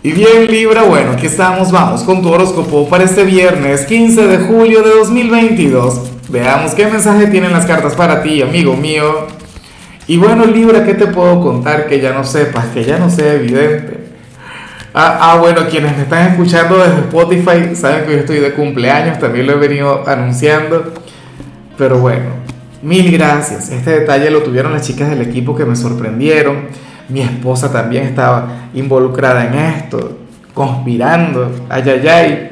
Y bien Libra, bueno, aquí estamos, vamos con tu horóscopo para este viernes 15 de julio de 2022. Veamos qué mensaje tienen las cartas para ti, amigo mío. Y bueno Libra, ¿qué te puedo contar que ya no sepas, que ya no sea evidente? Ah, ah, bueno, quienes me están escuchando desde Spotify saben que yo estoy de cumpleaños, también lo he venido anunciando. Pero bueno, mil gracias. Este detalle lo tuvieron las chicas del equipo que me sorprendieron mi esposa también estaba involucrada en esto, conspirando, ay, ay, ay.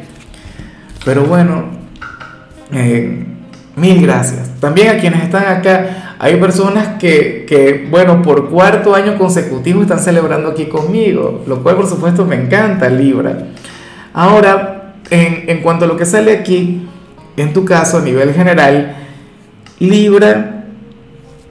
Pero bueno, eh, mil gracias. También a quienes están acá, hay personas que, que, bueno, por cuarto año consecutivo están celebrando aquí conmigo, lo cual por supuesto me encanta, Libra. Ahora, en, en cuanto a lo que sale aquí, en tu caso a nivel general, Libra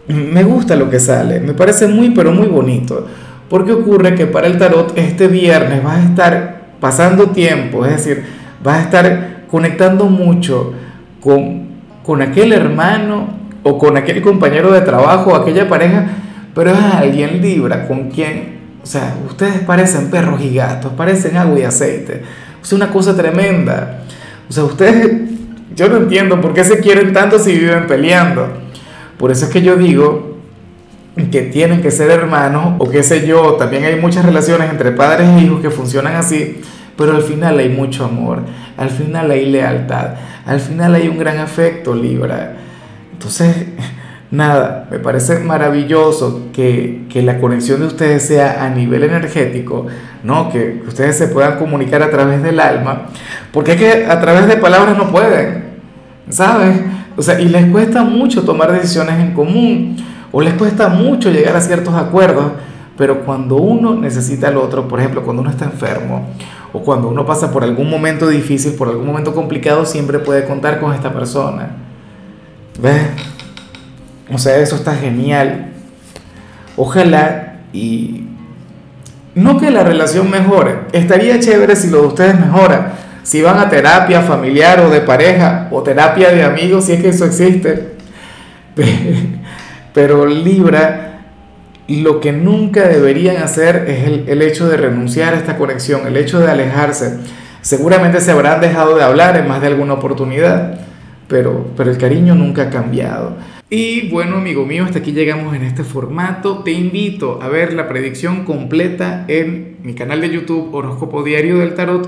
me gusta lo que sale, me parece muy pero muy bonito, porque ocurre que para el tarot este viernes vas a estar pasando tiempo, es decir, vas a estar conectando mucho con, con aquel hermano o con aquel compañero de trabajo o aquella pareja, pero es alguien libra con quien, o sea, ustedes parecen perros y gatos, parecen agua y aceite, es una cosa tremenda, o sea, ustedes, yo no entiendo por qué se quieren tanto si viven peleando. Por eso es que yo digo que tienen que ser hermanos o qué sé yo, también hay muchas relaciones entre padres e hijos que funcionan así, pero al final hay mucho amor, al final hay lealtad, al final hay un gran afecto, Libra. Entonces, nada, me parece maravilloso que, que, la conexión de ustedes sea a nivel energético, ¿no? Que ustedes se puedan comunicar a través del alma, porque es que a través de palabras no pueden, ¿sabes? O sea, y les cuesta mucho tomar decisiones en común o les cuesta mucho llegar a ciertos acuerdos, pero cuando uno necesita al otro, por ejemplo, cuando uno está enfermo o cuando uno pasa por algún momento difícil, por algún momento complicado, siempre puede contar con esta persona. ¿Ves? O sea, eso está genial. Ojalá y no que la relación mejore, estaría chévere si lo de ustedes mejora si van a terapia familiar o de pareja o terapia de amigos, si es que eso existe. Pero Libra, lo que nunca deberían hacer es el, hecho de renunciar a esta conexión, el hecho de alejarse. Seguramente se habrán dejado de hablar en más de alguna oportunidad, pero, pero el cariño nunca ha cambiado. Y bueno, amigo mío, hasta aquí llegamos en este formato. Te invito a ver la predicción completa en mi canal de YouTube Horóscopo Diario del Tarot